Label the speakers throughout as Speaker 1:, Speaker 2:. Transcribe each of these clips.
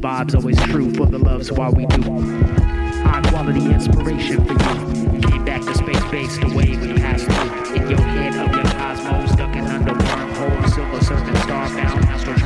Speaker 1: vibe's always true for the loves while we do. High quality inspiration for you. Came back space the way we passed through. In your head of your cosmos, stuck in under wormhole, silver surfing, starbound, astral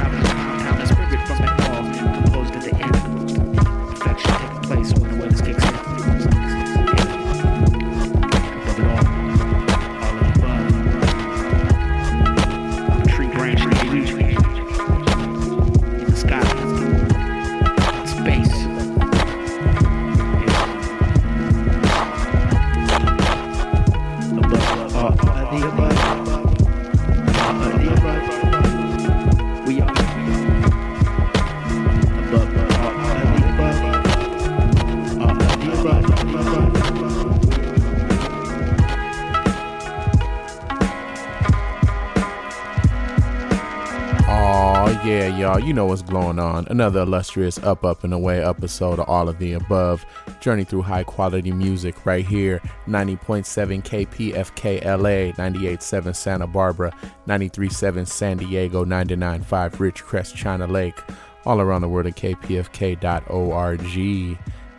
Speaker 1: You
Speaker 2: know what's going on. Another illustrious Up Up and Away episode of All of the Above. Journey through high quality music right here. 90.7 KPFK LA, 98.7 Santa Barbara, 93.7 San Diego, 99.5 Ridgecrest, China Lake. All around the world at kpfk.org.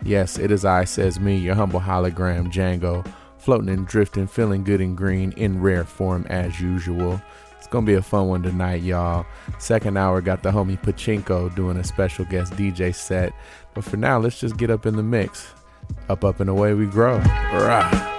Speaker 2: Yes, it is I, says me, your humble hologram, Django, floating and drifting, feeling good and green in rare form as usual. It's gonna be a fun one tonight, y'all. Second hour got the homie Pachinko doing a special guest DJ set. But for now, let's just get up in the mix. Up, up, and away we grow. Rah.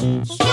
Speaker 3: Jones.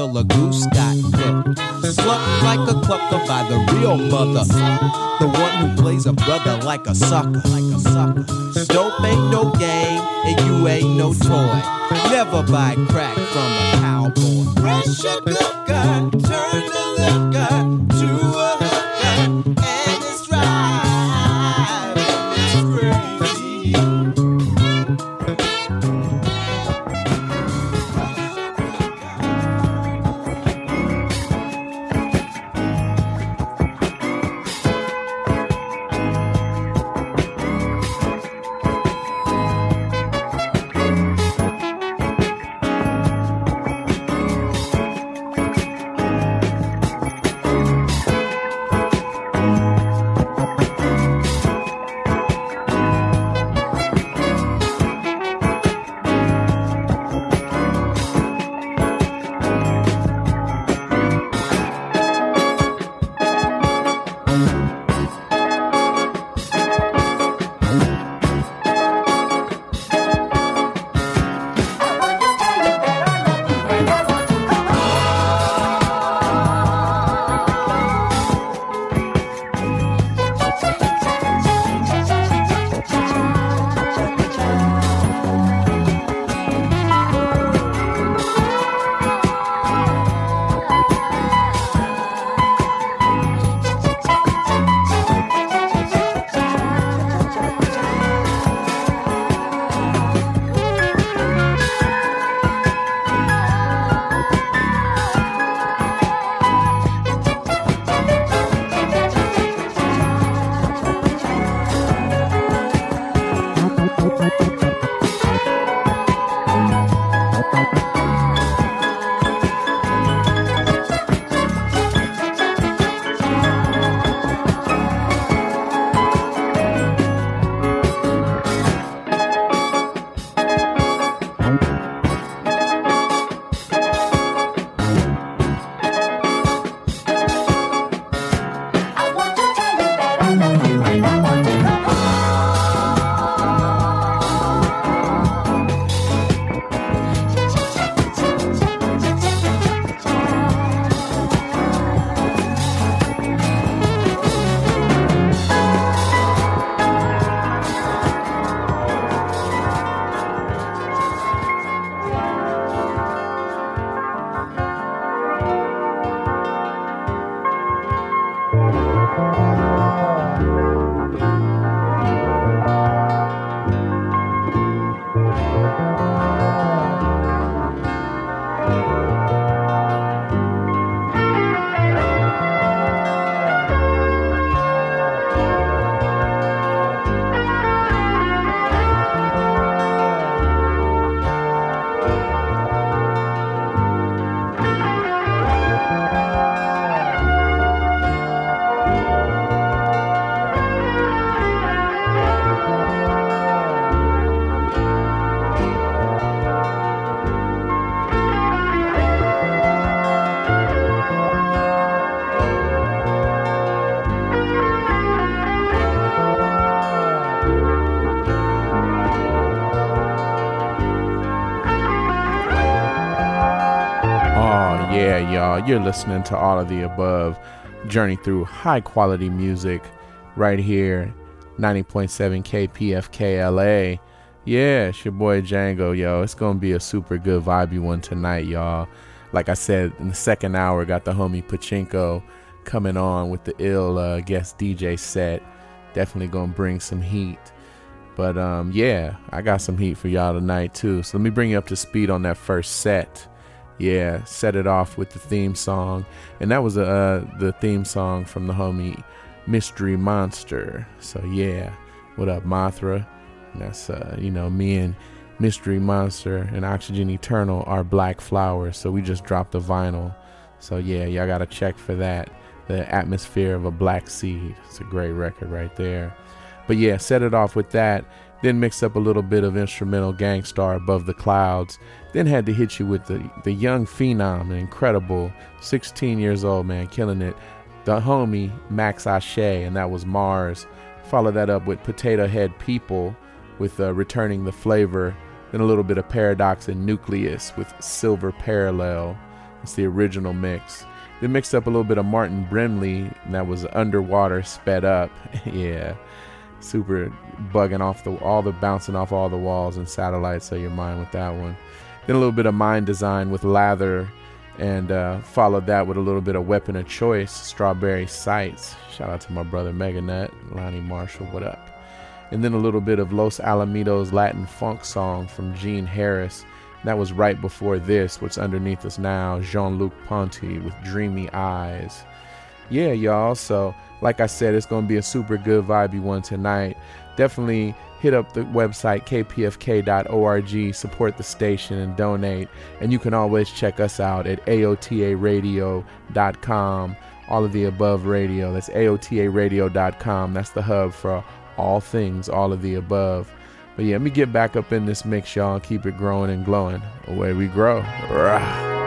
Speaker 3: Until a goose got cooked. Like a clucker by the real mother. The one who plays a brother like a sucker. Like a sucker. Dope ain't no game, and you ain't no toy. Never buy crack from a
Speaker 2: You're listening to all of the above. Journey through high quality music right here, 90.7 KPFK LA. Yeah, it's your boy Django, yo. It's gonna be a super good vibey one tonight, y'all. Like I said, in the second hour, got the homie Pachinko coming on with the ill uh, guest DJ set. Definitely gonna bring some heat. But um, yeah, I got some heat for y'all tonight too. So let me bring you up to speed on that first set. Yeah, set it off with the theme song, and that was uh the theme song from the homie Mystery Monster. So yeah, what up, Mothra? And that's uh you know me and Mystery Monster and Oxygen Eternal are Black Flowers. So we just dropped the vinyl. So yeah, y'all gotta check for that. The atmosphere of a black seed. It's a great record right there. But yeah, set it off with that. Then mix up a little bit of instrumental Gang Starr above the clouds. Then had to hit you with the the young phenom, incredible 16 years old man, killing it. the homie Max Ashe, and that was Mars. Follow that up with Potato Head People with uh, Returning the Flavor. Then a little bit of Paradox and Nucleus with Silver Parallel. It's the original mix. Then mixed up a little bit of Martin Brimley, and that was Underwater Sped Up. yeah, super bugging off the all the bouncing off all the walls and satellites of your mind with that one. Then a little bit of Mind Design with Lather, and uh, followed that with a little bit of Weapon of Choice, Strawberry Sights. Shout out to my brother Meganet, Lonnie Marshall, what up? And then a little bit of Los Alamitos Latin funk song from Gene Harris that was right before this, what's underneath us now, Jean Luc Ponty with Dreamy Eyes. Yeah, y'all. So, like I said, it's going to be a super good, vibey one tonight. Definitely hit up the website kpfk.org, support the station, and donate. And you can always check us out at aotaradio.com. All of the above radio. That's aotaradio.com. That's the hub for all things, all of the above. But yeah, let me get back up in this mix, y'all, and keep it growing and glowing. Away we grow. Rah.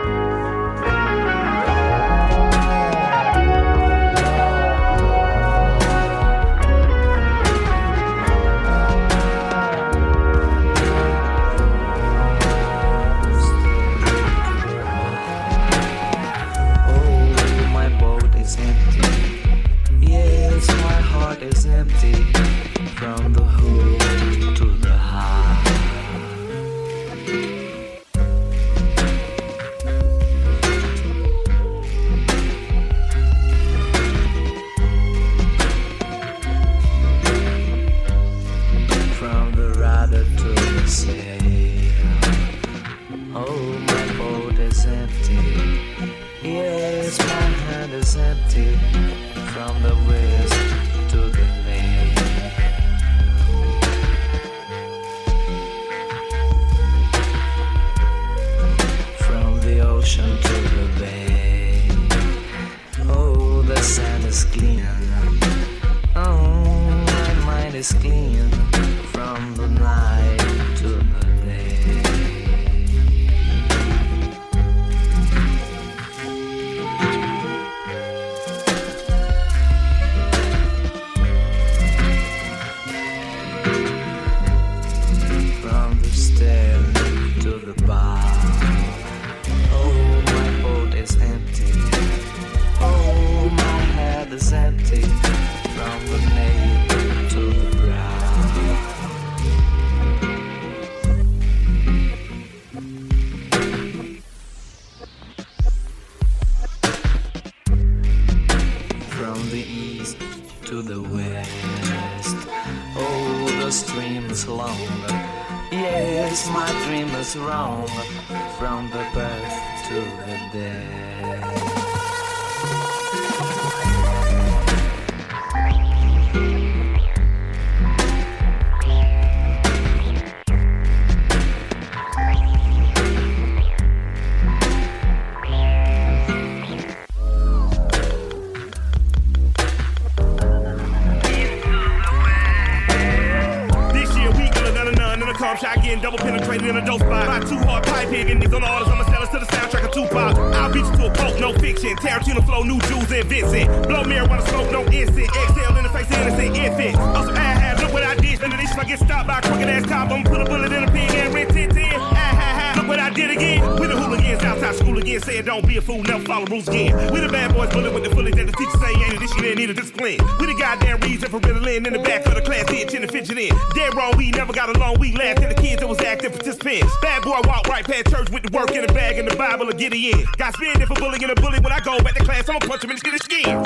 Speaker 4: throw at the class. I'ma punch him in the skin.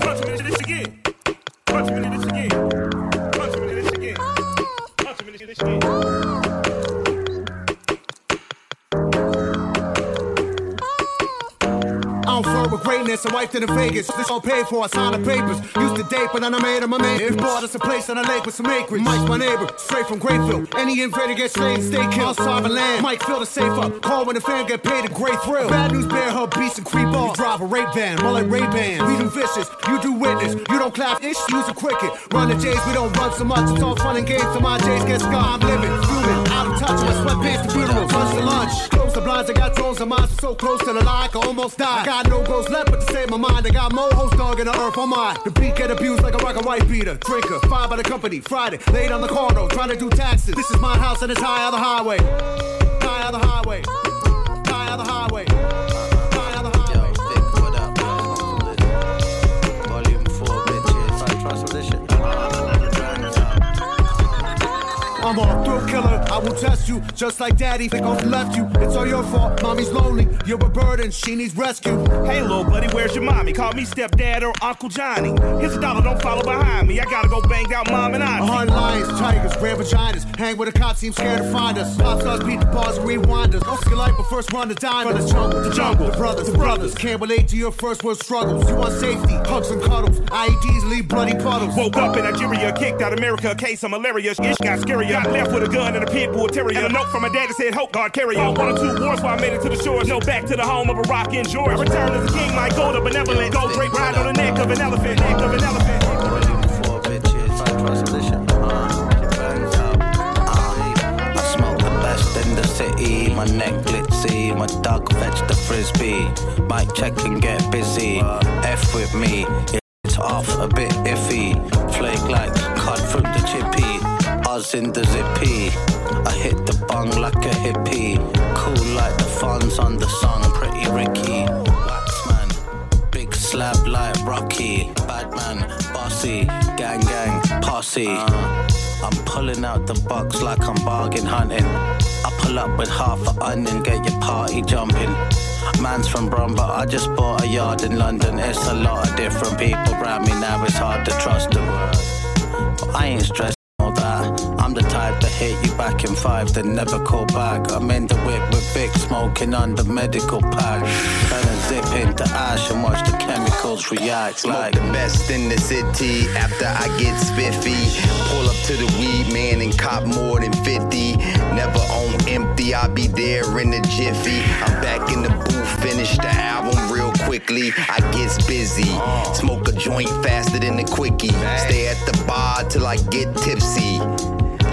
Speaker 4: Punch him in the skin.
Speaker 5: For I signed the papers. Used to date, but then I made him a man. If bought us a place on a lake with some acreage. Mike's my neighbor, straight from Grapeville. Any invader gets slain, stay killed. Sovereign land. Mike fill the safe up. Call when the fan get paid a great thrill. Bad news, bear hub, beast and creep off. Drive a rape van, more like Ray Ban. We do vicious, you do witness. You don't clap ish, use a cricket. Run the J's, we don't run so much. It's all fun and games, so my J's get scarred. I'm living, of touch. My sweatpants to funeral, lunch to lunch. Close the blinds, I got drones, and minds so close to the lie, I can almost die. I got no ghosts left, but to save my mind, I got more hoes dog in the earth on mine. The beat get abused like a rock and white beater. Drinker, fired by the company, Friday, laid on the corner, trying to do taxes. This is my house and it's high on the highway. High on the highway. High on the highway. I'm a thrill killer, I will test you. Just like daddy, think off left you. It's all your fault, mommy's lonely. You're a burden, she needs rescue.
Speaker 4: Hey, little buddy, where's your mommy? Call me stepdad or Uncle Johnny. Here's a dollar, don't follow behind me. I gotta go bang out mom and I.
Speaker 5: Hard lions, tigers, rare vaginas. Hang with the cops, seem scared to find us. Pop stars beat the bars and rewind us. Oscar life, but first run the dime. From the jungle, the jungle, the brothers, the brothers. Can't relate to your first world struggles. You want safety, hugs and cuddles. IEDs leave bloody puddles.
Speaker 4: Woke up in Nigeria, kicked out America, case of malaria. Ish got scary. Got left with a gun and a pit bull terrier. And a note from my dad that said, Hope God carry on. One or two wars while I made it to the shores. No, back to the home of a rock in Georgia. I returned as a king, like gold of benevolent. Gold drape ride on the neck of an elephant. Neck of an elephant.
Speaker 6: 4, bitches. I trust this shit. It bangs out. I smoke the best in the city. My neck glitzy. My dog fetch the frisbee. Might check and get busy. F with me. It's off a bit iffy. Flake like cut from the chippy. In the zippy. I hit the bung like a hippie. Cool like the funds on the song. Pretty Ricky. Waxman. Big slab like Rocky. Bad man, bossy. Gang gang, posse. Uh-huh. I'm pulling out the box like I'm bargain hunting. I pull up with half an onion, get your party jumping. Man's from Brum, but I just bought a yard in London. It's a lot of different people around me now, it's hard to trust them. But I ain't stressed that. I'm the type to hit you back in five, then never call back. I'm in the whip with Vic, smoking on the medical pack. Tryna zip into ash and watch the chemicals react
Speaker 7: Smoke
Speaker 6: like
Speaker 7: the best in the city after I get spiffy. Pull up to the weed man and cop more than 50. Never on empty, I'll be there in a jiffy. I'm back in the booth, finish the album real quickly. I gets busy. Uh. Smoke a joint faster than a quickie. Stay at the bar till I get tipsy.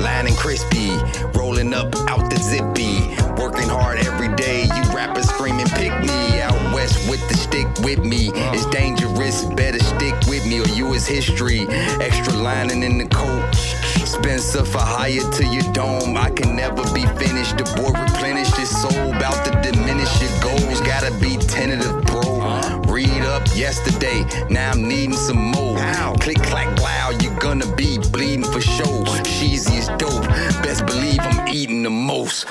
Speaker 7: Line and crispy, rolling up out the zippy. Working hard every day, you rappers screaming, pick me. Out west with the stick with me. It's dangerous, better stick with me or you is history. Extra lining in the coat. Spencer for hire to your dome. I can never be finished. The boy replenished his soul, about to diminish your goals. Gotta be tentative, bro. Read up yesterday, now I'm needing some more. Click, clack, wow, you're gonna be bleeding for show. Cheesy is dope, best believe I'm eating the most.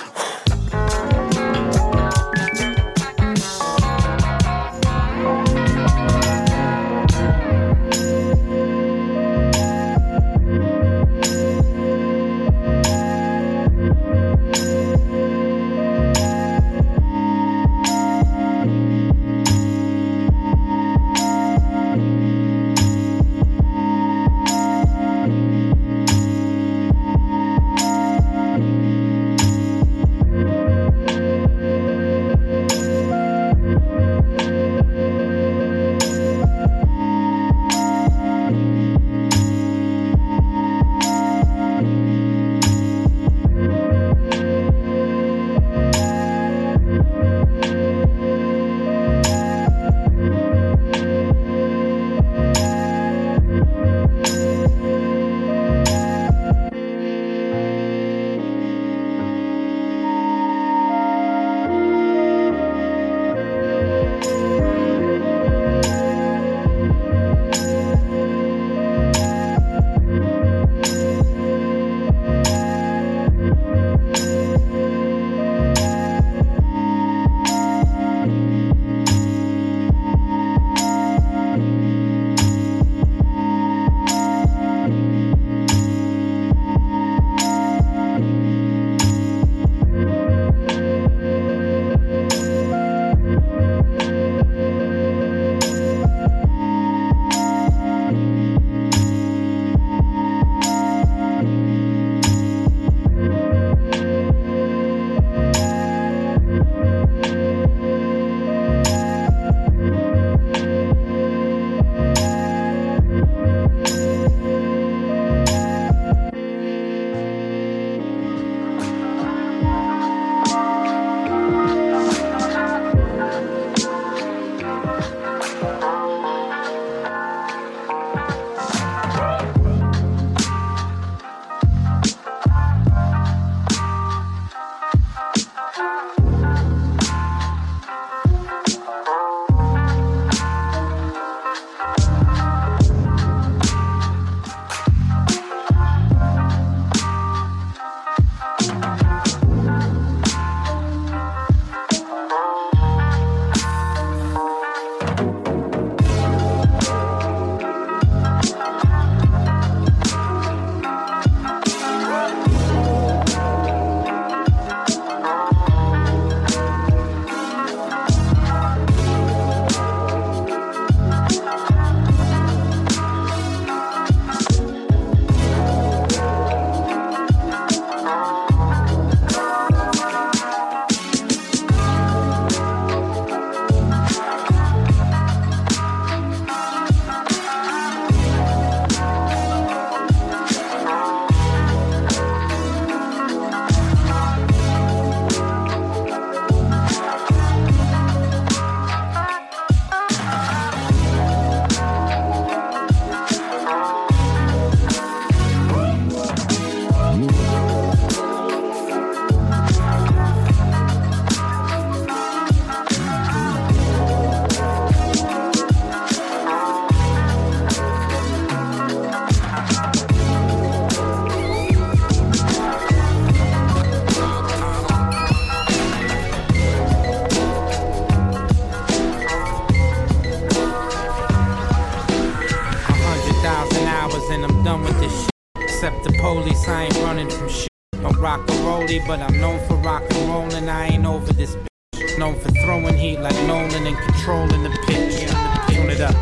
Speaker 8: A rock and rollie, but I'm known for rock and rollin'. I ain't over this bitch. Known for throwing heat like Nolan and controlling the pitch. Tune it up.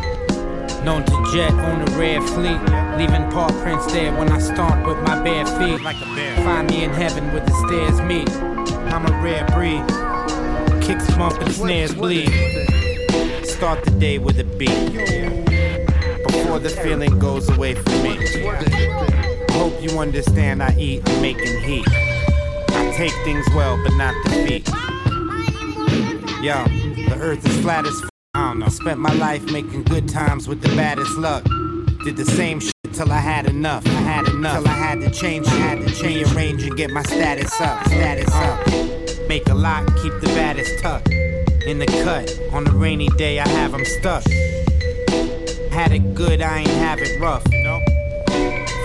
Speaker 8: Known to jet on a rare fleet, leaving paw prints there when I stomp with my bare feet. Like a bear. Find me in heaven where the stairs meet. I'm a rare breed. Kicks bump and snares bleed. Start the day with a beat. Before the feeling goes away from me. Hope you understand I eat making heat. I take things well, but not defeat. Yo, the earth is flat as f- I don't know. Spent my life making good times with the baddest luck. Did the same shit till I had enough. I had enough. Till I had to change. I had to change, arrange, and get my status up. Status up. Make a lot, keep the baddest tucked. In the cut, on a rainy day, I have 'em stuck. Had it good, I ain't have it rough.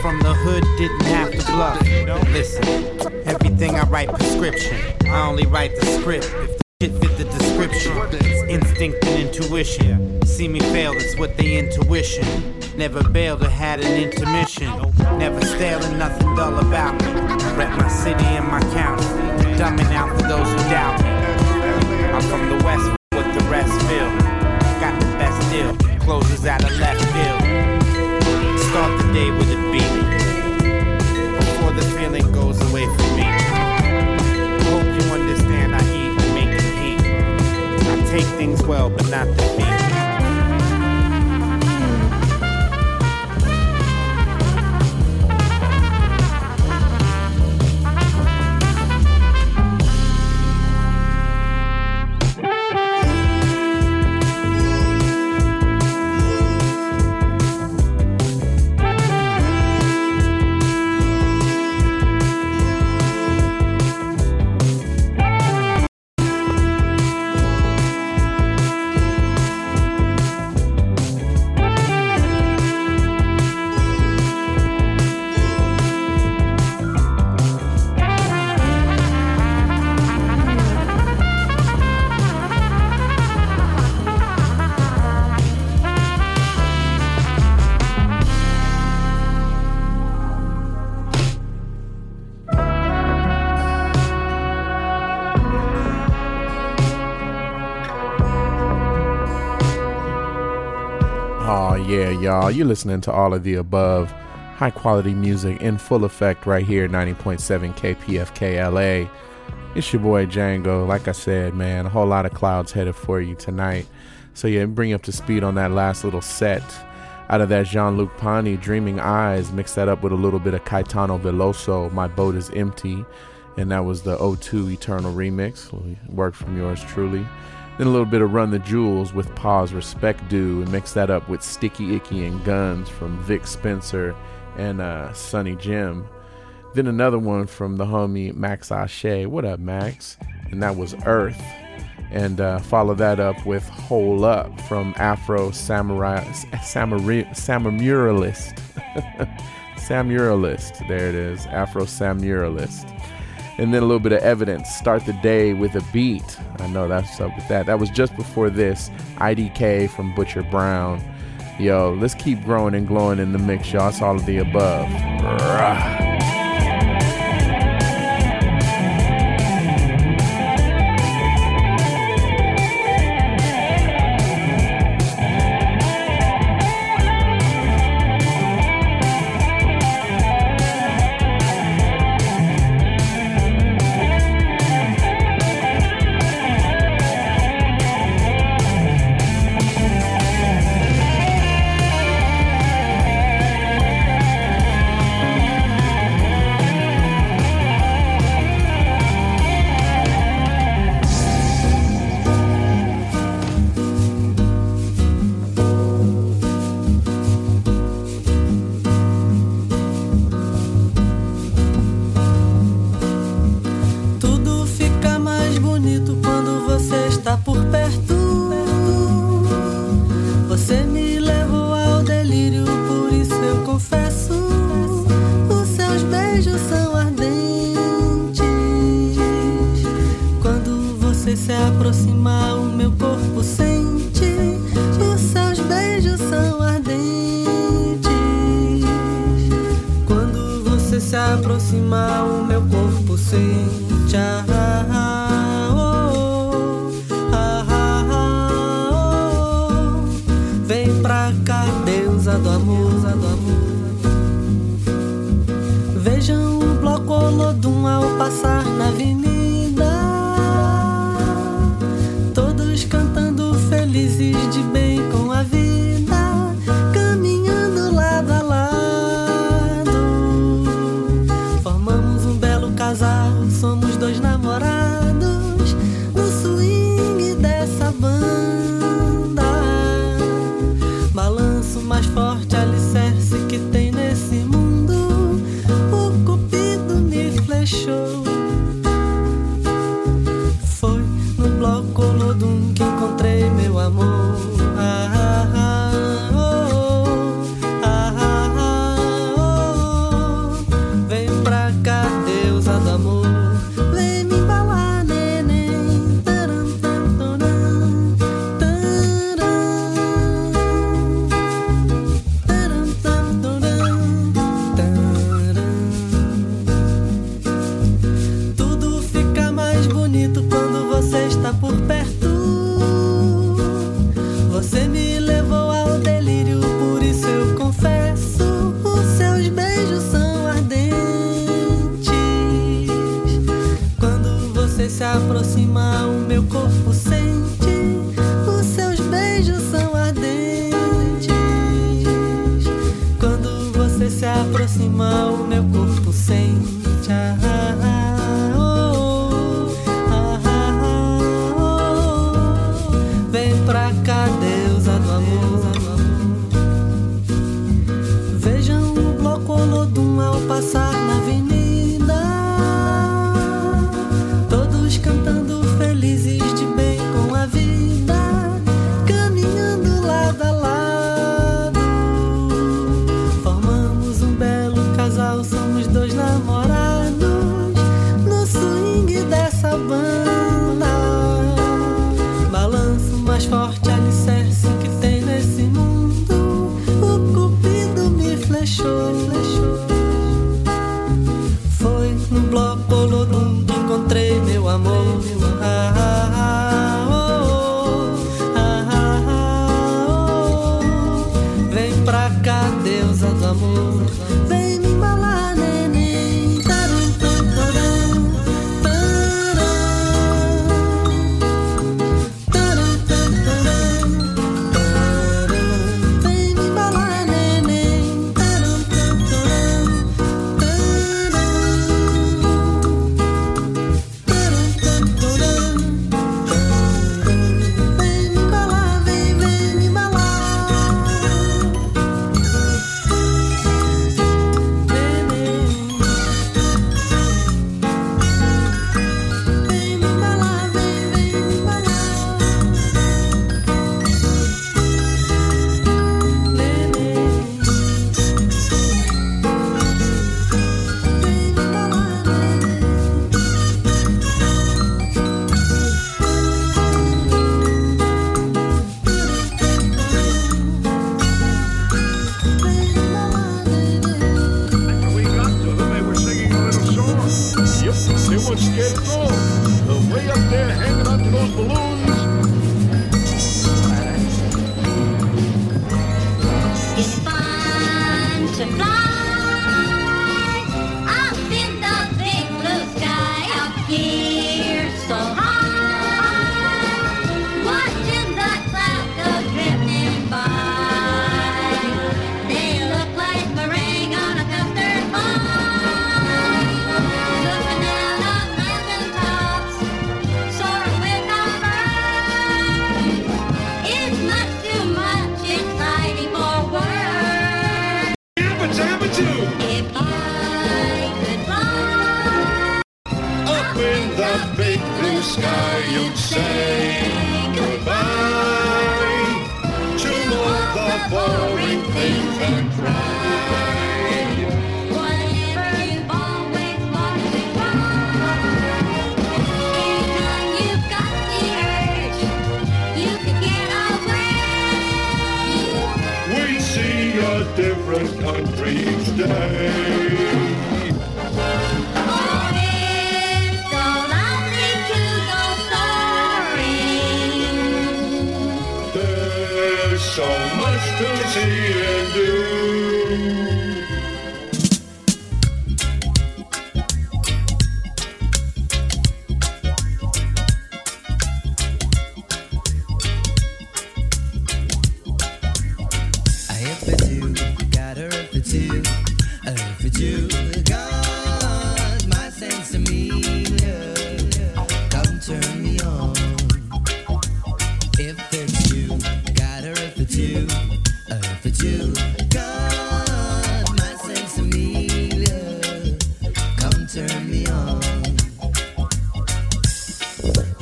Speaker 8: From the hood, didn't have to bluff. Listen, everything I write prescription. I only write the script if the shit fit the description. It's instinct and intuition. See me fail, it's what they intuition. Never bailed or had an intermission. Never stale and nothing dull about me. Rep my city and my county. Dumbing out for those who doubt me. I'm from the west, what the rest feel. Got the best deal, closes out of left field. Start the day with 12, but not
Speaker 2: the beat. Y'all. You're listening to all of the above. High quality music in full effect right here, 90.7 KPFK LA. It's your boy Django. Like I said, man, a whole lot of clouds headed for you tonight. So, yeah, bring up to speed on that last little set. Out of that Jean Luc Ponty, Dreaming Eyes, mix that up with a little bit of Caetano Veloso, My Boat is Empty. And that was the O2 Eternal remix. Work from yours truly. Then a little bit of Run the Jewels with Pause Respect Due and mix that up with Sticky Icky and Guns from Vic Spencer and uh, Sonnyjim. Then another one from the homie Max Ashe. What up, Max? And that was Earth. And uh, follow that up with Hole Up from Afro Samurai Samuri, Samuralist. Samuralist. There it is. Afro Samuralist and then a little bit of evidence. Start the day with a beat. I know that's up with that. That was just before this. IDK from Butcher Brown. Yo, let's keep growing and glowing in the mix, y'all. It's all of the above. Rah.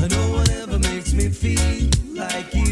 Speaker 9: No
Speaker 3: one ever makes me feel like you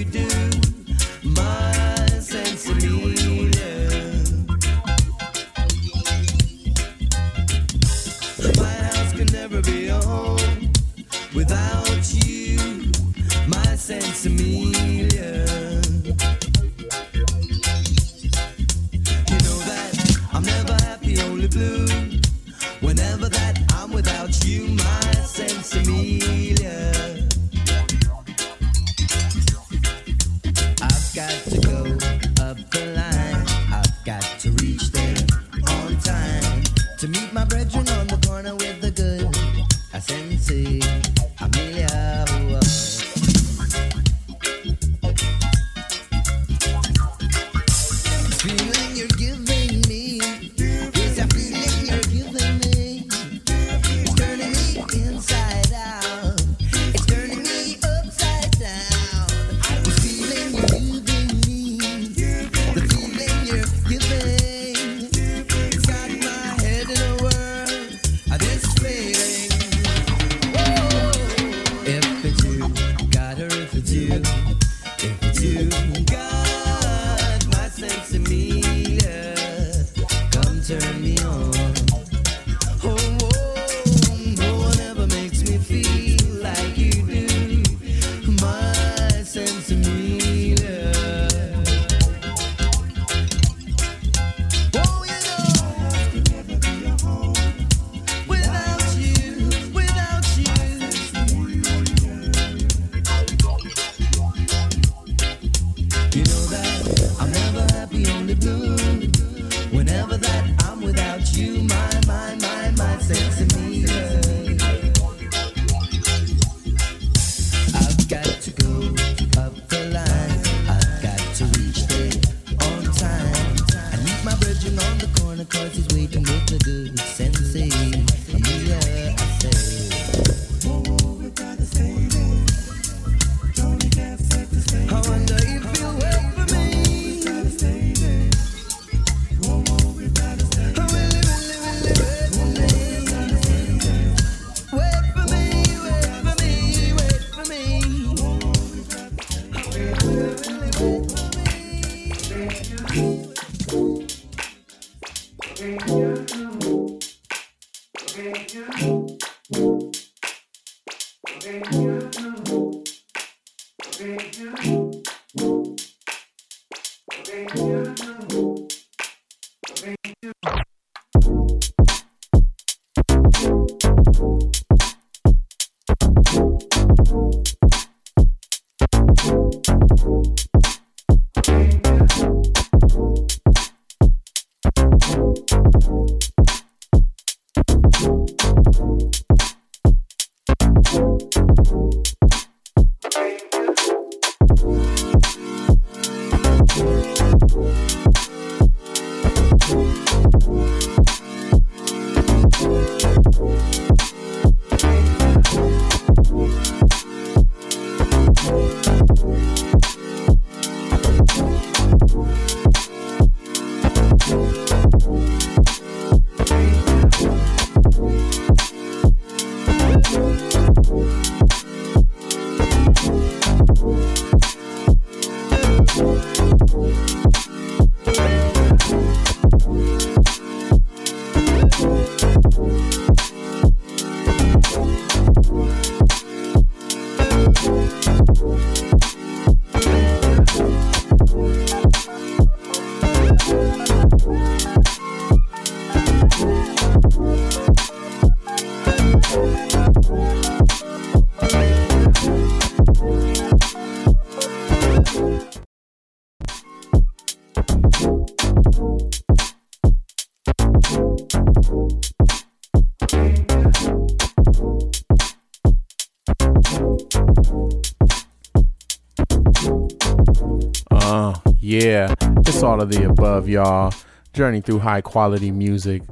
Speaker 2: above, y'all. Journey through high quality music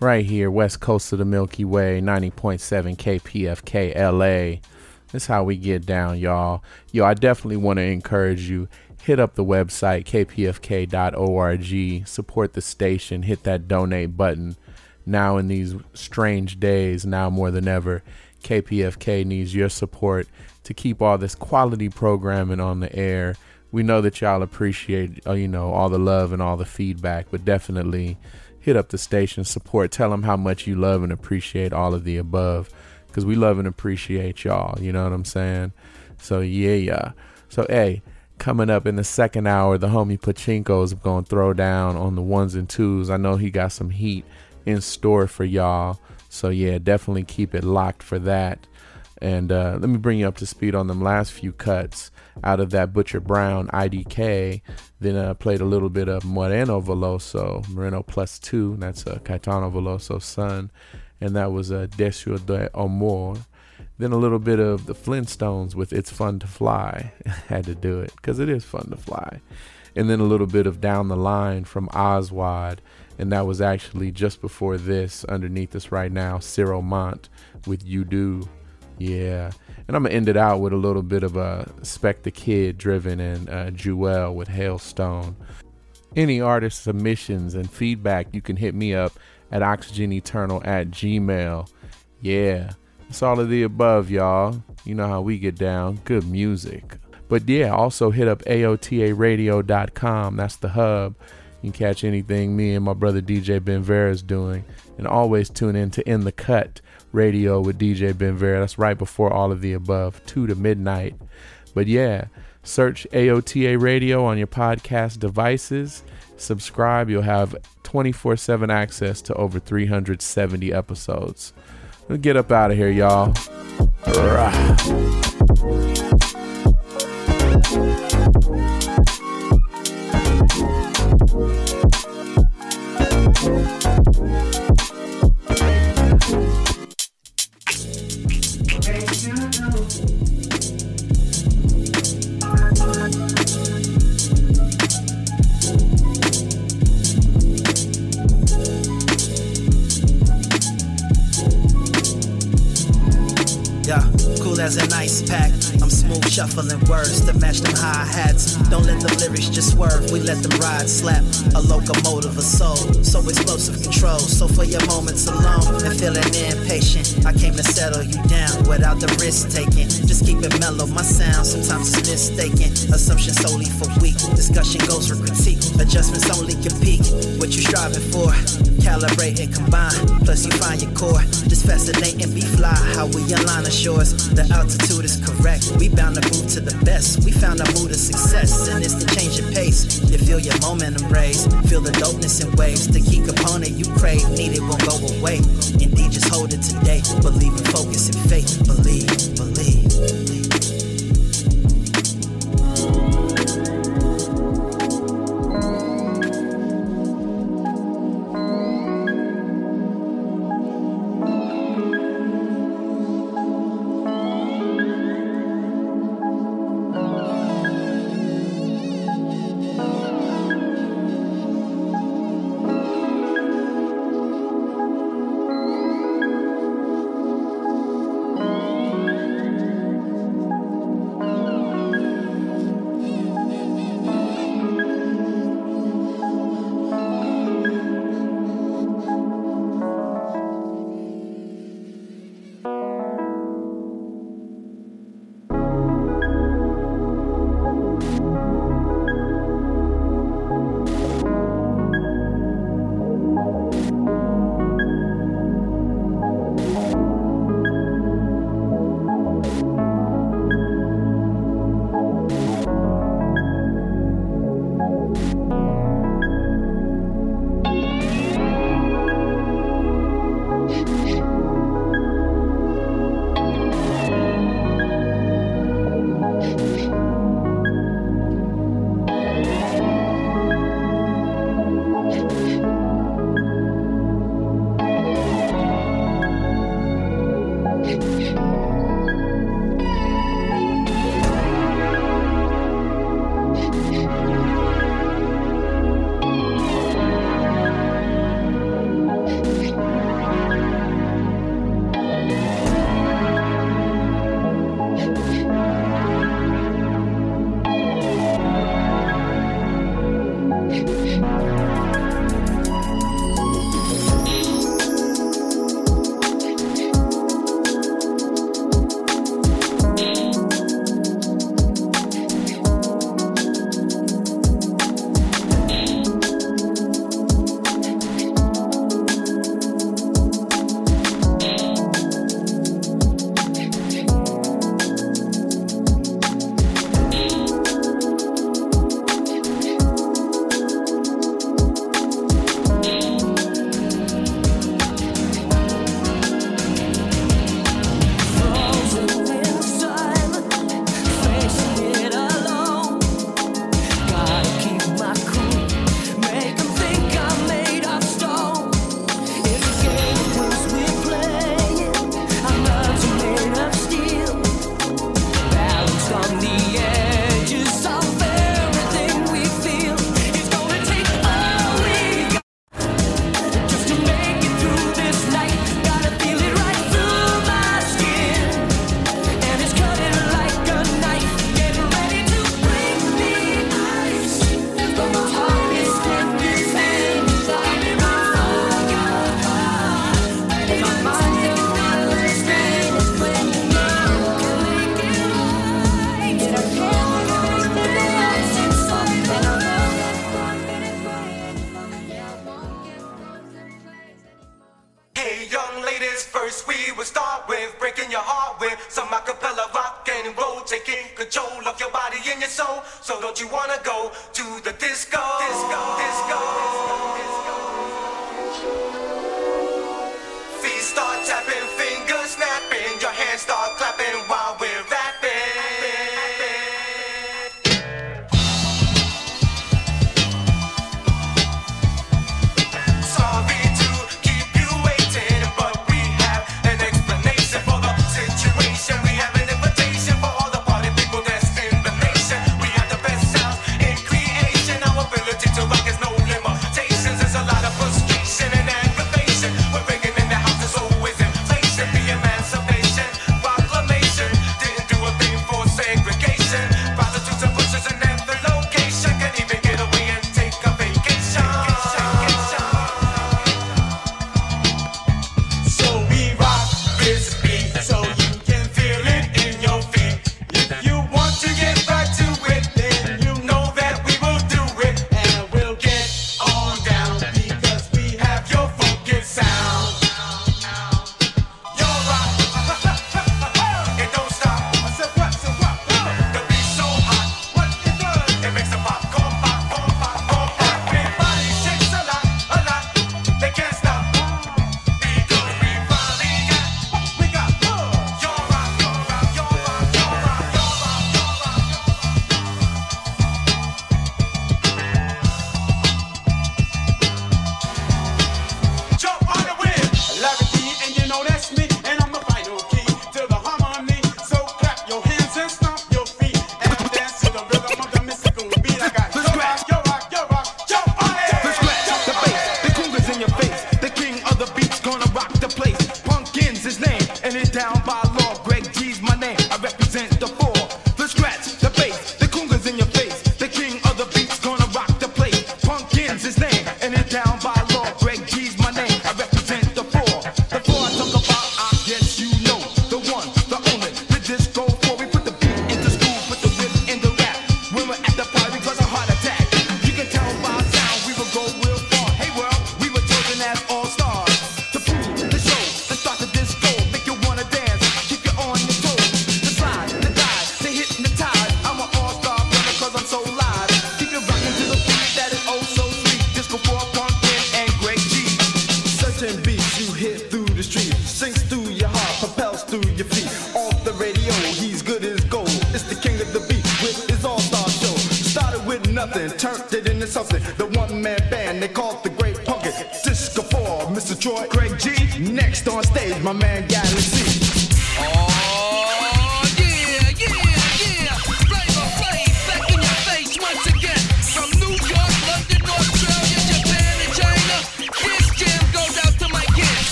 Speaker 2: right here, west coast of the Milky Way, 90.7 KPFK LA. That's how we get down, y'all. Yo, I definitely want to encourage you. Hit up the website, kpfk.org. Support the station. Hit that donate button. Now, in these strange days, now more than ever, KPFK needs your support to keep all this quality programming on the air. We know that y'all appreciate, uh, you know, all the love and all the feedback, but definitely hit up the station, support, tell them how much you love and appreciate all of the above, because we love and appreciate y'all. You know what I'm saying? So yeah, yeah. So hey, coming up in the second hour, the homie Pachinko is gonna throw down on the ones and twos. I know he got some heat in store for y'all. So yeah, definitely keep it locked for that. And uh, let me bring you up to speed on them last few cuts out of that Butcher Brown IDK. Then I uh, played a little bit of Moreno Veloso, Moreno plus two. That's uh, Caetano Veloso's son. And that was uh, Desio de Amor. Then a little bit of the Flintstones with It's Fun to Fly. Had to do it because it is fun to fly. And then a little bit of Down the Line from Oswald. And that was actually just before this, underneath us right now, Cyril Mont with You Do. Yeah. And I'm to end it out with a little bit of a Spec the Kid driven and uh, Jewel with Hailstone. Any artist submissions and feedback, you can hit me up at oxygeneternal at gmail. Yeah. It's all of the above, y'all. You know how we get down. Good music. But yeah, also hit up AOTARadio.com. That's the hub. You can catch anything me and my brother DJ Ben Vera is doing. And always tune in to In the Cut radio with DJ Ben Vera. That's right before all of the above, 2 to midnight. But yeah, search AOTA Radio on your podcast devices. Subscribe. You'll have 24 7 access to over 370 episodes. Let's get up out of here, y'all. Rah.
Speaker 10: Yeah, cool as an ice pack. I'm smooth shuffling words to match them high hats. Don't let the lyrics just swerve, we let them ride slap. A locomotive, a soul, so explosive control. So for your moments alone and feeling impatient, I came to settle you down without the risk taking. Just keep it mellow, my sound sometimes is mistaken. Assumption solely for weak, discussion goes for critique. Adjustments only peak what you striving for. Calibrate and combine, plus you find your core. Just fascinate and be fly, how we align the shores. The altitude is correct, we bound to move to the best. We found our mood of success, and it's the change in pace. You feel your momentum raise, feel the dopeness in waves. The key component you crave, need it won't go away. Indeed, just hold it today. Believe in focus and faith. Believe, believe,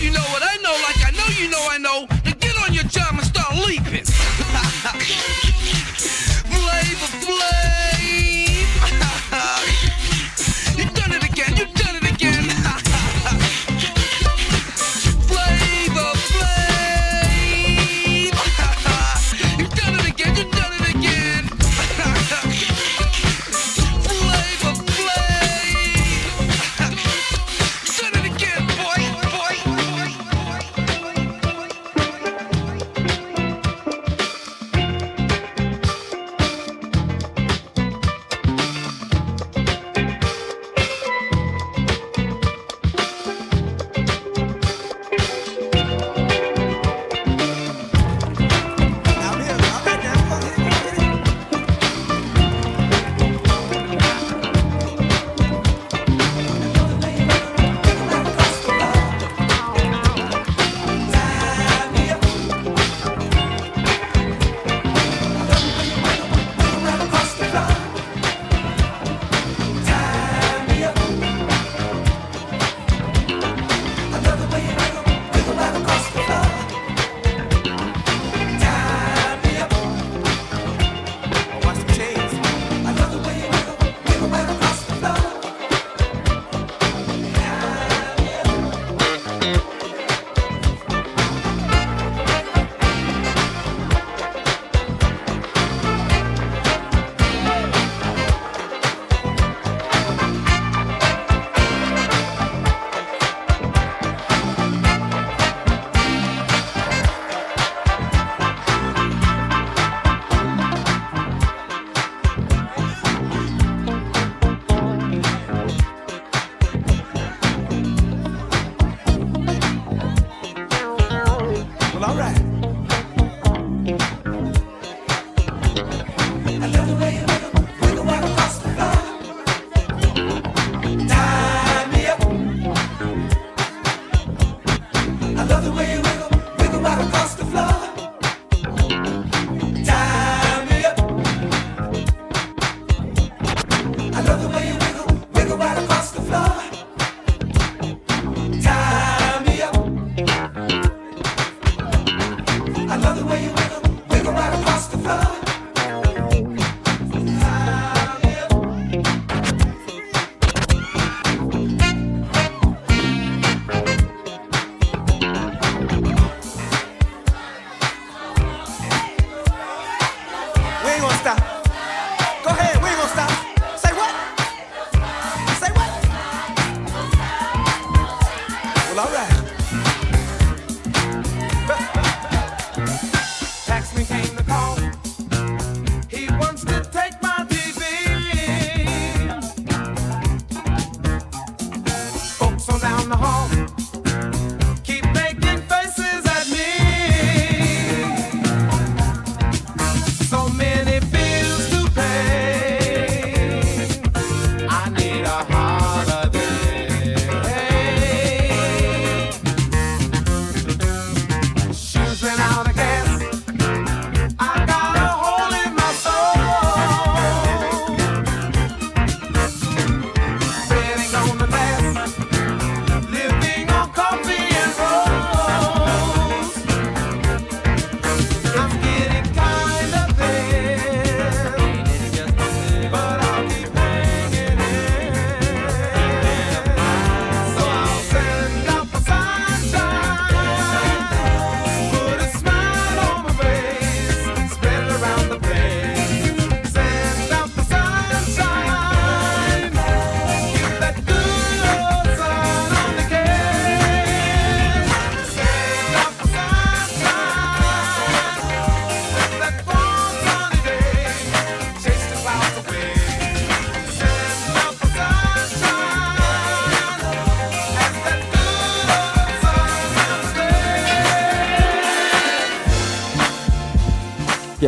Speaker 11: you know what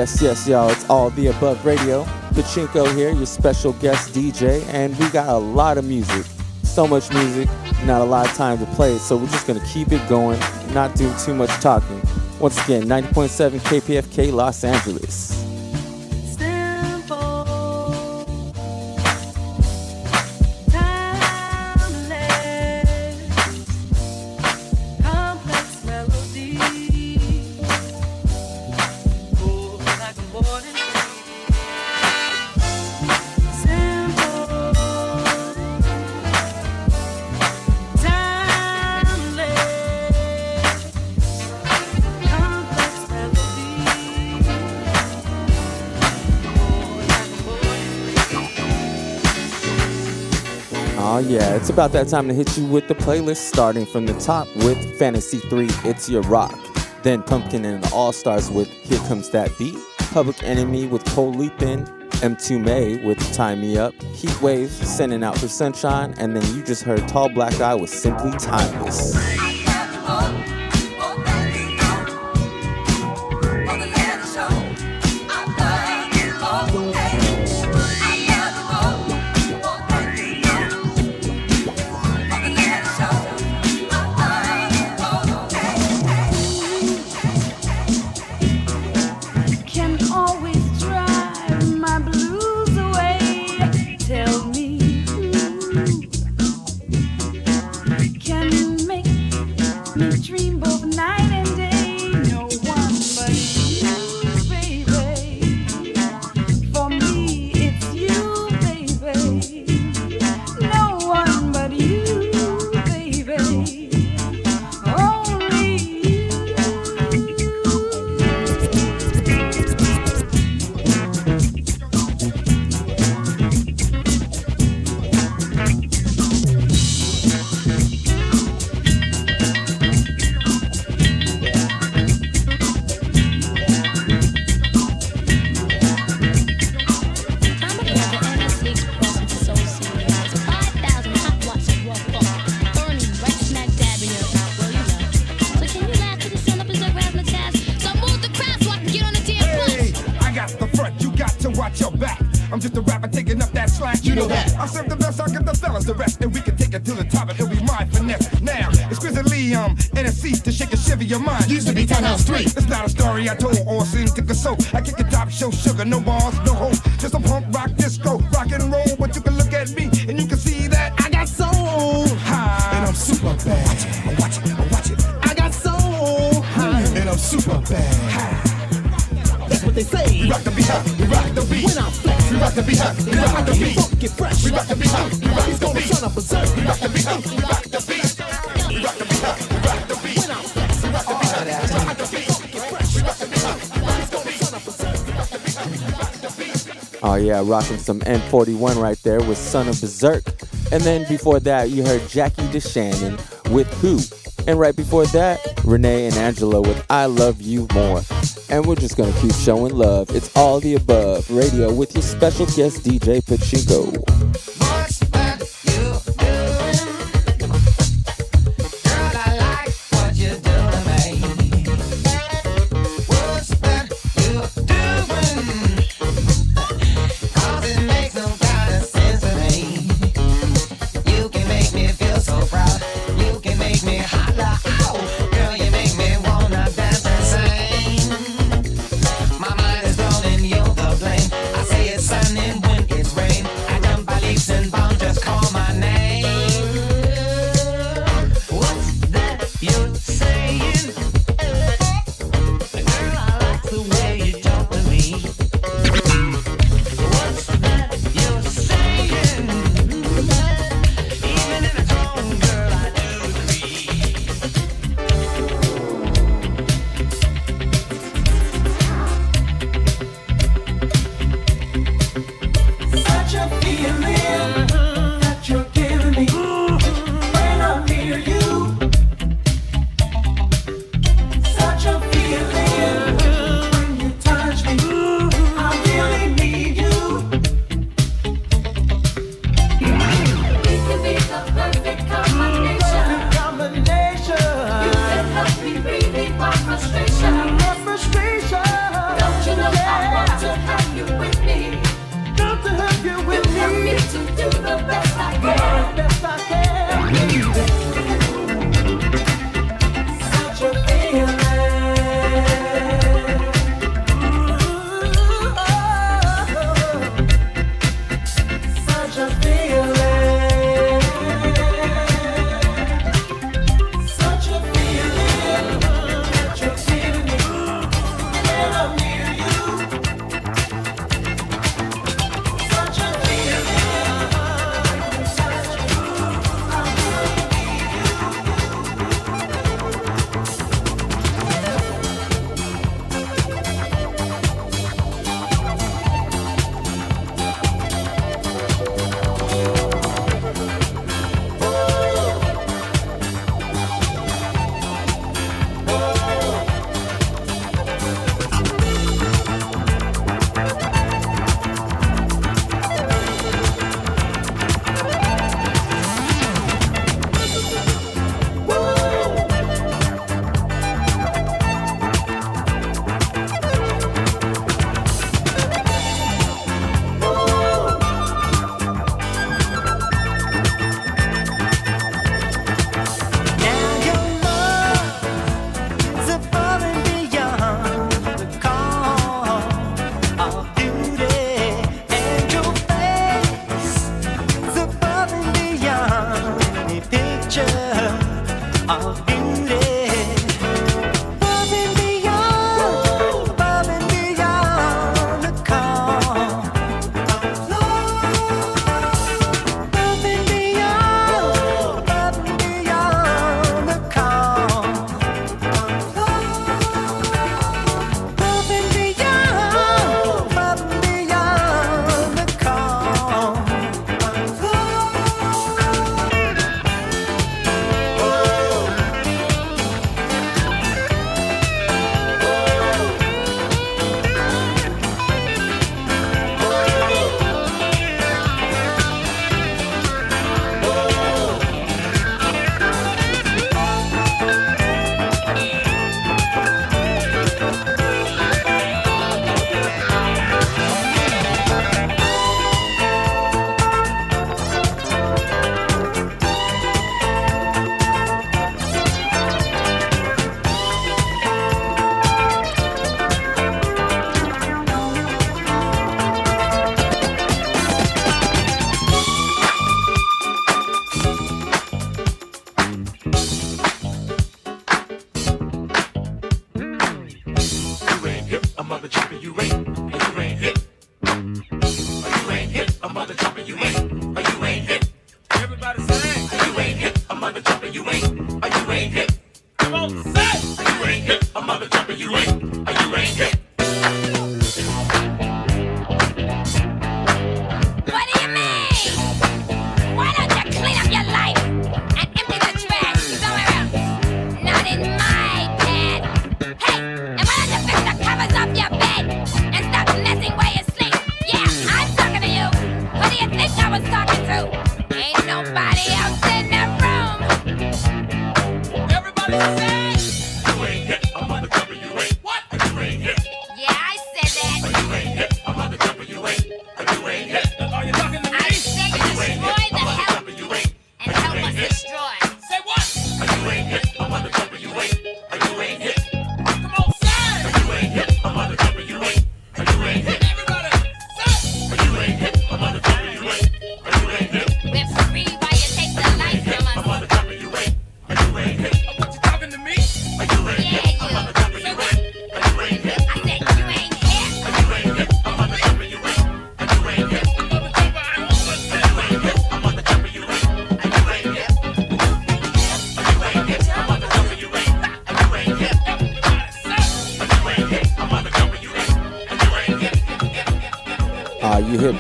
Speaker 12: Yes, yes, y'all. It's all the above radio. Pachinko here, your special guest DJ, and we got a lot of music. So much music, not a lot of time to play, it, so we're just gonna keep it going, not do too much talking. Once again, 90.7 KPFK Los Angeles. It's about that time to hit you with the playlist starting from the top with Fantasy 3, It's Your Rock. Then Pumpkin and the All Stars with Here Comes That Beat. Public Enemy with Cole Lethan. Mtume with Tie Me Up. Heat Wave sending out for Sunshine. And then you just heard Tall Black Guy with Simply Timeless.
Speaker 13: I'm just a rapper taking up that slack. You know that. I serve the best, I'll get the fellas the rest, and we can take it to the top, and it'll be my finesse. Now, it's Grizzly, um, NSC to shake and shiver your mind. Used to be Townhouse 3. It's not a story I told or to console. I kick a top, show sugar, no bars, no hope. Just a punk rock disco, rock and roll, but you can look at me, and you can see that I got soul. High, and I'm super bad. Watch it, watch it, watch it. I got soul. High, and I'm super bad. That's what they say. We rock the beat, we rock the beat. When I flex, we rock the beat, huh? we rock the beat. Get fresh, we rock the beat, huh? we gonna turn up berserk. We rock the beat, huh? we rock the beat.
Speaker 12: Oh yeah, rocking some N41 right there with Son of Bazerk. And then before that, you heard Jackie DeShannon with Who. And right before that, Renee and Angela with I Love You More. And we're just gonna keep showing love. It's all the above radio with your special guest DJ Pachinko.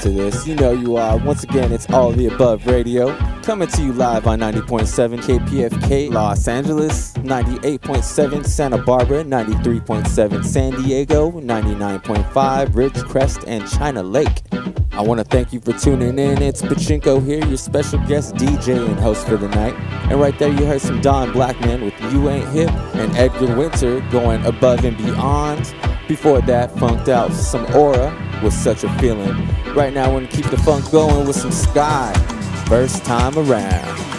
Speaker 14: to
Speaker 12: this. You know you are. Once again, it's All the Above Radio. Coming to you live on 90.7 KPFK Los Angeles, 98.7 Santa Barbara, 93.7 San Diego, 99.5 Ridgecrest, and China Lake. I want to thank you for tuning in. It's Pachinko here, your special guest DJ and host for the night. And right there, you heard some Don Blackman with You Ain't Hip and Edgar Winter going above and beyond. Before that, funked out some Aurra with such a feeling. Right now, I want to keep the funk going with some Skyy. First time around.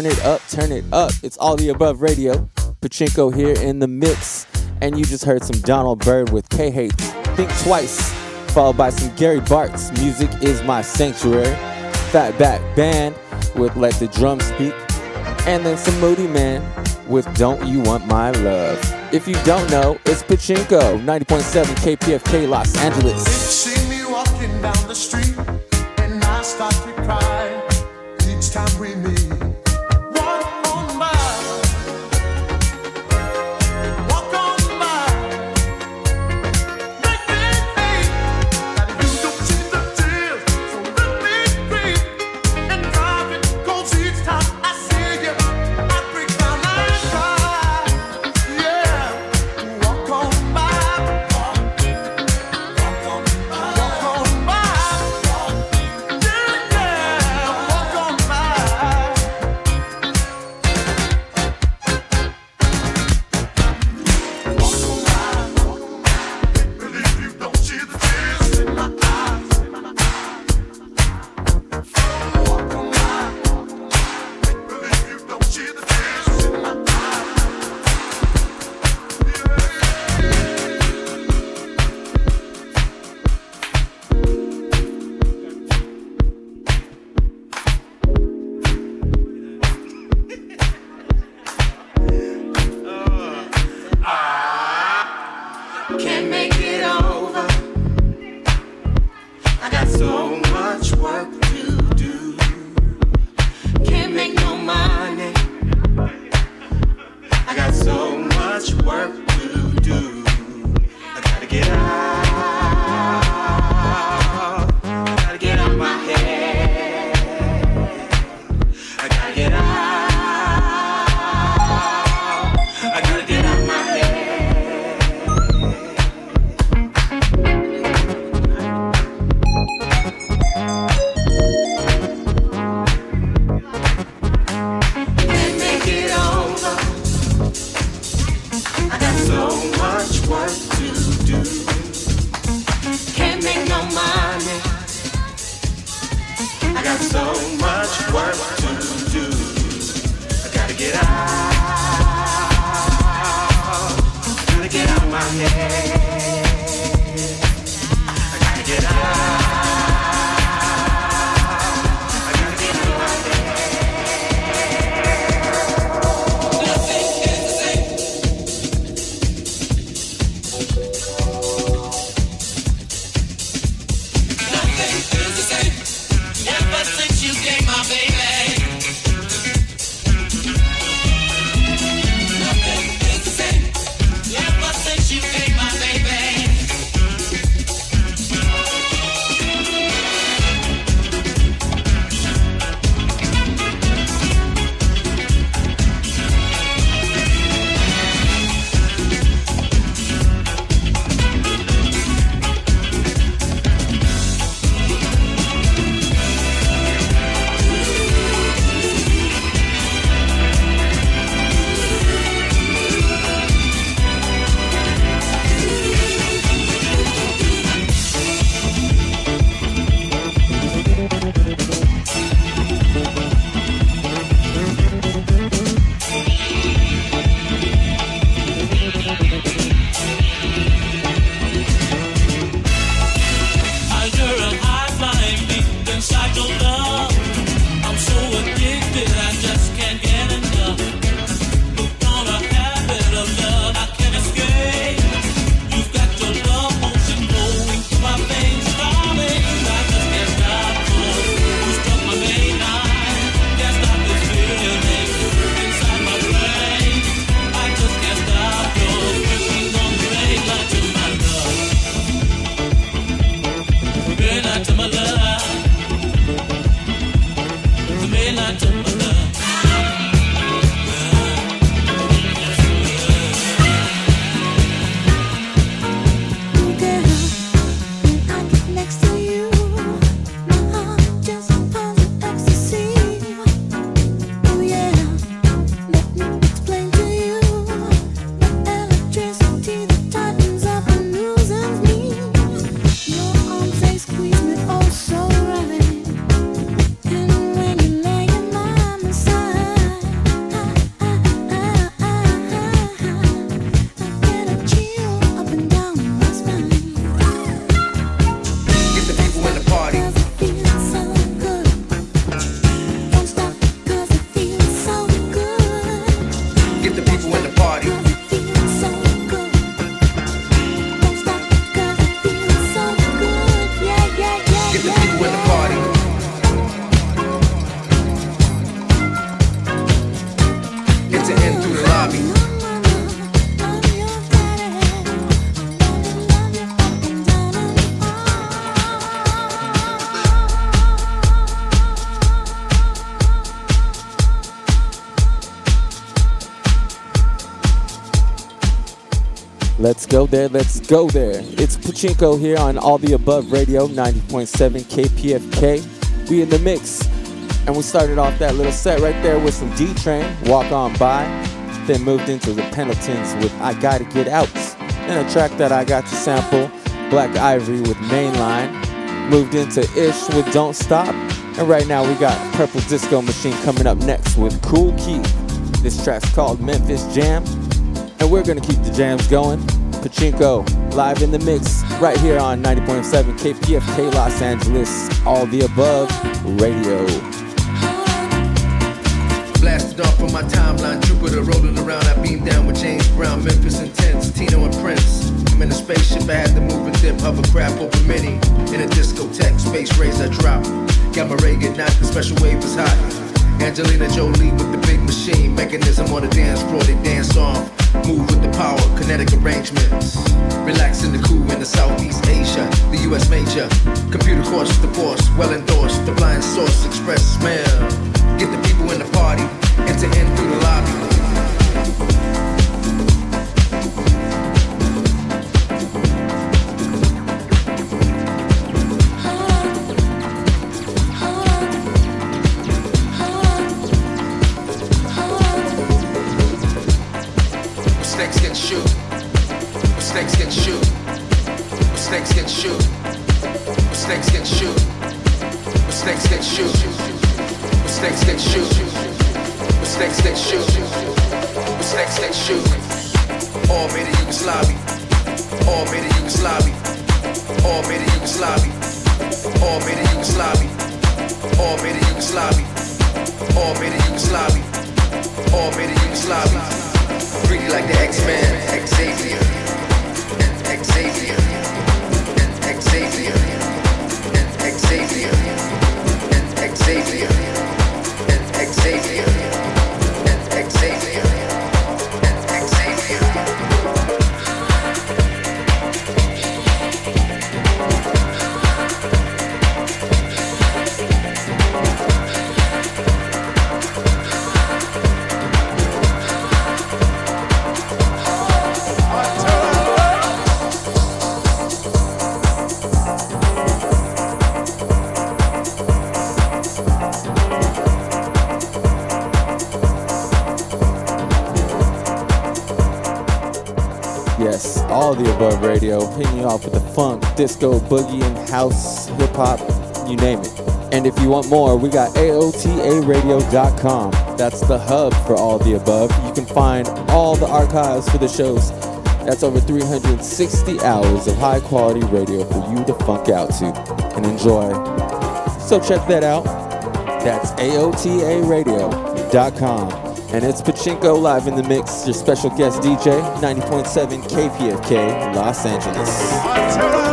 Speaker 12: Turn it up, turn it up. It's all the above radio. Pachinko here in the mix. And you just heard some Donald Byrd with K Hates. Think twice. Followed by some Gary Bartz. Music is my sanctuary. Fatback Band with Let the Drum Speak. And then some Moodymann with Don't You Want My Love. If you don't know, it's Pachinko, 90.7 KPFK Los Angeles.
Speaker 15: Can't make
Speaker 12: there, let's go there. It's Pachinco here on All the Above Radio 90.7 KPFK. We in the mix, and we started off that little set right there with some D Train, Walk On By, then moved into the Penitents with I Gotta Get Out, and a track that I got to sample, Black Ivory with Mainline, moved into Ish with Don't Stop, and right now we got Purple Disco Machine coming up next with Cool Key. This track's called Memphis Jam and we're gonna keep the jams going. Pachinco, live in the mix, right here on 90.7 KPFK Los Angeles, all the above radio.
Speaker 16: Blasted off on my timeline, Jupiter rolling around. I beam down with James Brown, Memphis Intense, Tino and Prince. I'm in a spaceship, I had to move a dip, hovercraft over mini. In a discotheque, space rays I drop. Got my Reagan, not the special wave was hot. Angelina Jolie with the big machine, mechanism on the dance floor, they dance off. Move with the power, kinetic arrangements. Relax in the cool in the Southeast Asia, the US major. Computer course, the force, well endorsed. The blind source, express smell. Get the people in the party, enter in through the lobby.
Speaker 12: Hitting you off with the funk, disco, boogie, and house, hip hop, you name it. And if you want more, we got AOTARadio.com. That's the hub for all the above. You can find all the archives for the shows. That's over 360 hours of high quality radio for you to funk out to and enjoy. So check that out. That's AOTARadio.com. And it's Pachinco live in the mix, your special guest DJ, 90.7 KPFK, Los Angeles.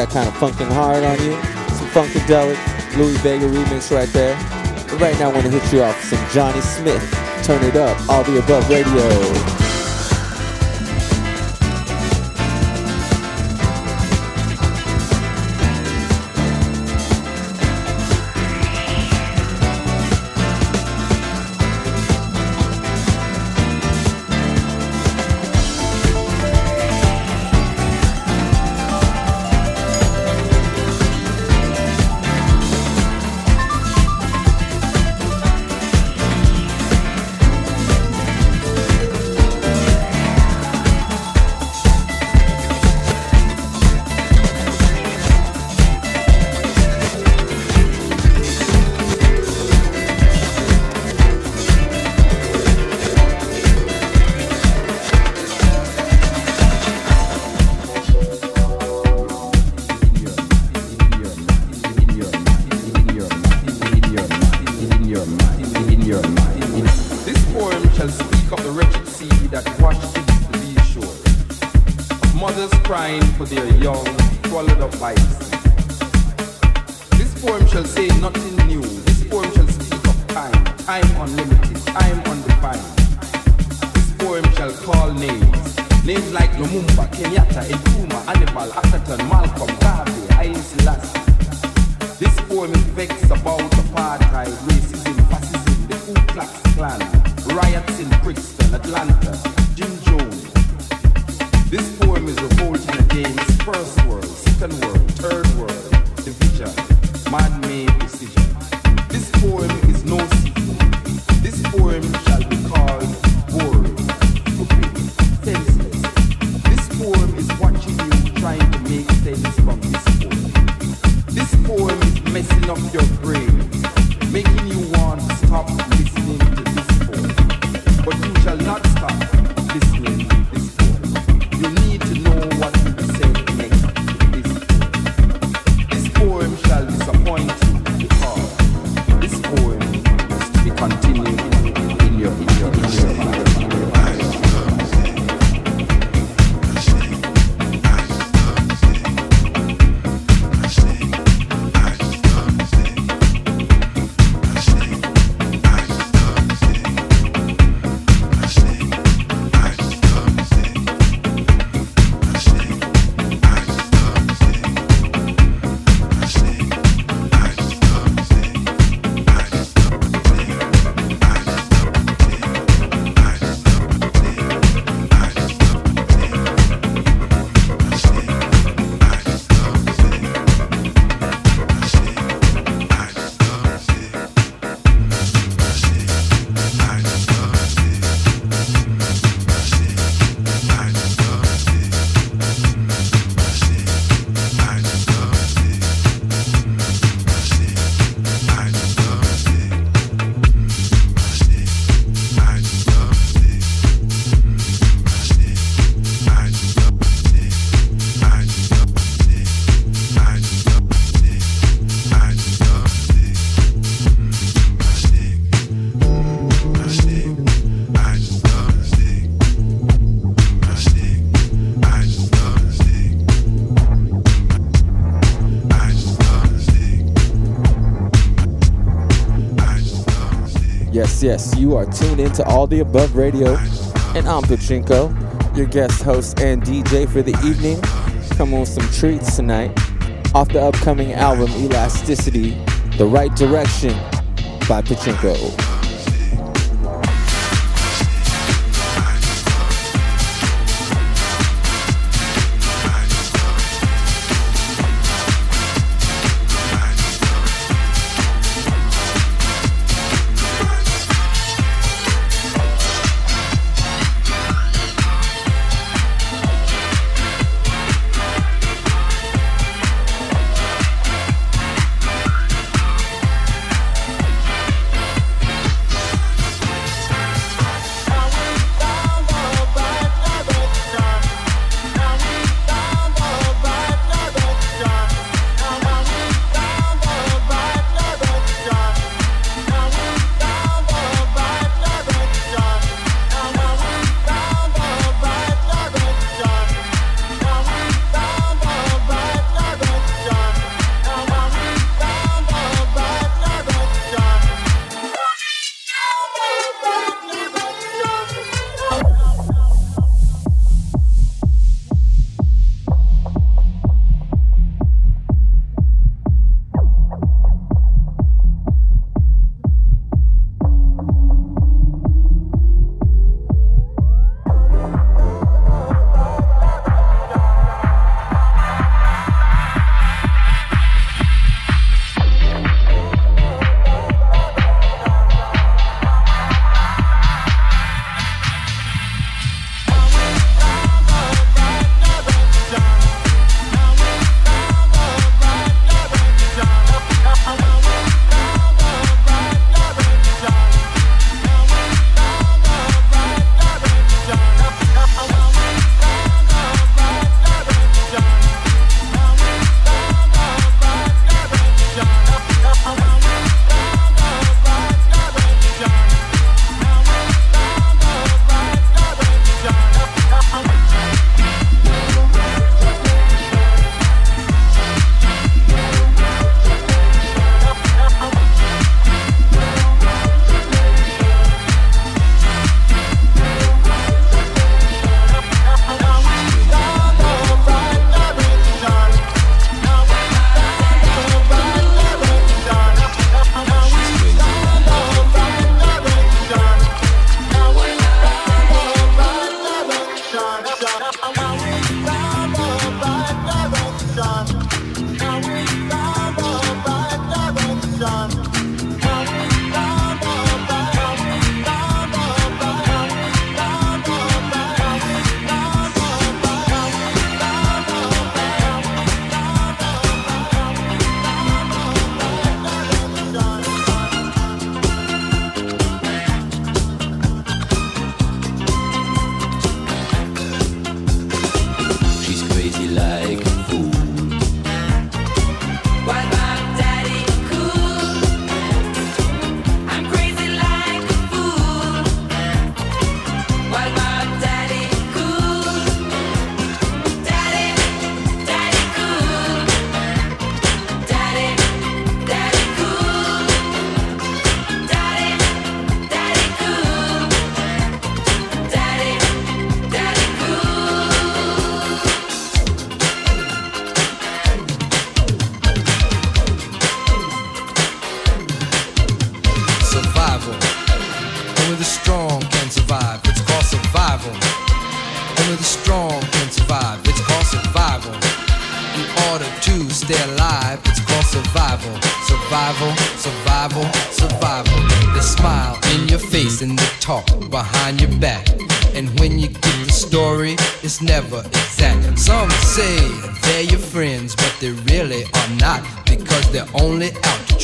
Speaker 17: that kind of funkin' hard on you. Some funkadelic Louie Vega remix right there. But right now, I want to hit you off with some Johnny Smith. Turn it up, all the above radio.
Speaker 12: You
Speaker 17: are tuned into All the Above Radio, and I'm Pachinco, your guest host and DJ for the evening. Come on some treats tonight off the upcoming album Elasticity, The Right Direction by
Speaker 11: Pachinco.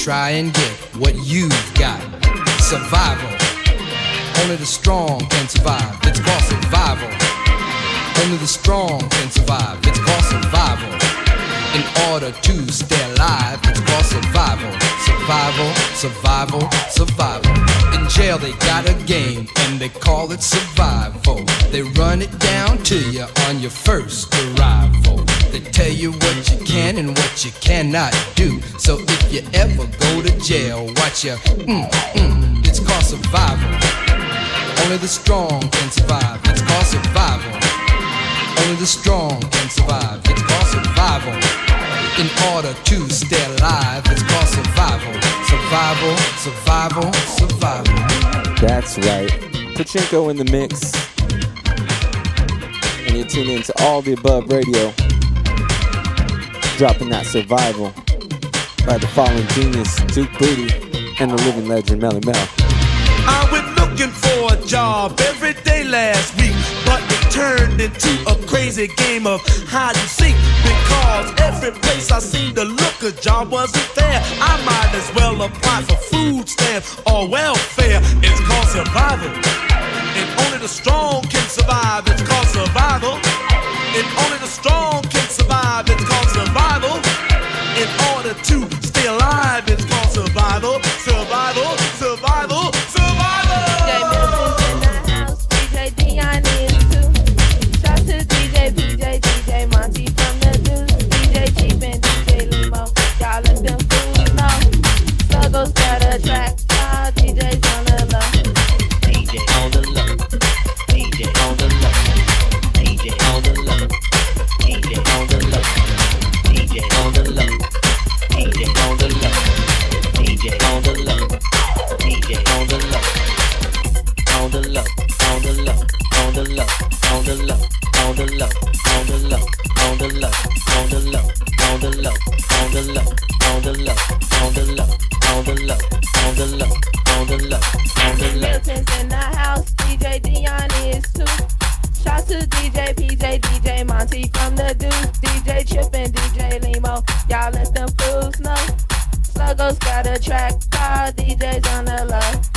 Speaker 11: try and get what you've got. Survival. Only the strong you. Mm, mm, it's called survival. Only the strong can survive. It's called survival. Only the strong can survive. It's called survival. In order to stay alive, it's called survival. Survival, survival, survival.
Speaker 12: That's right. Pachinco in the mix. And you're tuning into all the above radio. Dropping that survival by the fallen genius, Duke Bootee and the living legend Melle Mel.
Speaker 18: I was looking for a job every day last week, but it turned into a crazy game of hide and seek because every place I seen to look a job wasn't there. I might as well apply for food stamps or welfare. It's called survival, and only the strong can survive. It's called survival. And only the strong can survive. It's called survival. In order to stay alive survival, survival, survival.
Speaker 19: All DJs on the low.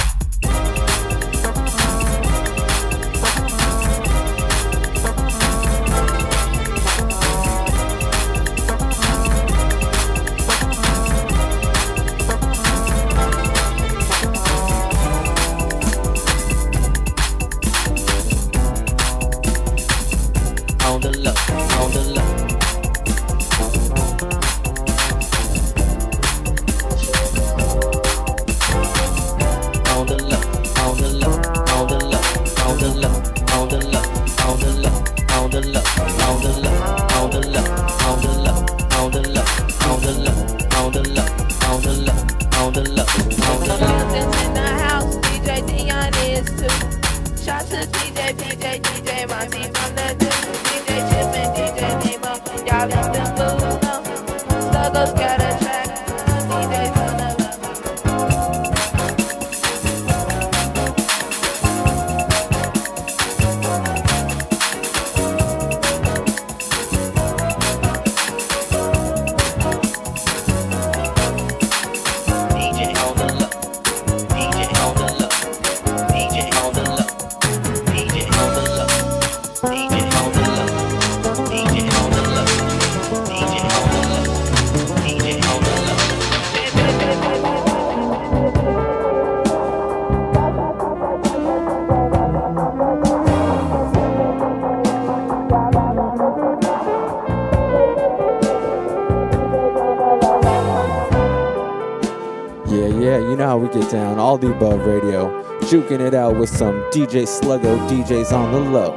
Speaker 12: juking it out with some DJ Slugo, DJs on the low.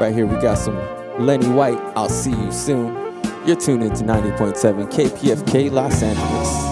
Speaker 12: Right here, we got some Lenny White, I'll see you soon. You're tuned into 90.7 KPFK Los Angeles.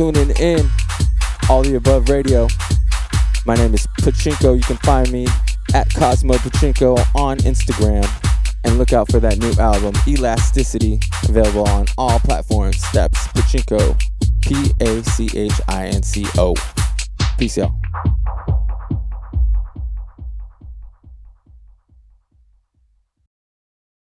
Speaker 12: Tuning in. All the above radio. My name is Pachinco. You can find me at Cosmo Pachinco on Instagram. And look out for that new album, Elasticity, available on all platforms. That's Pachinco. P A C H I N C O. Peace, y'all.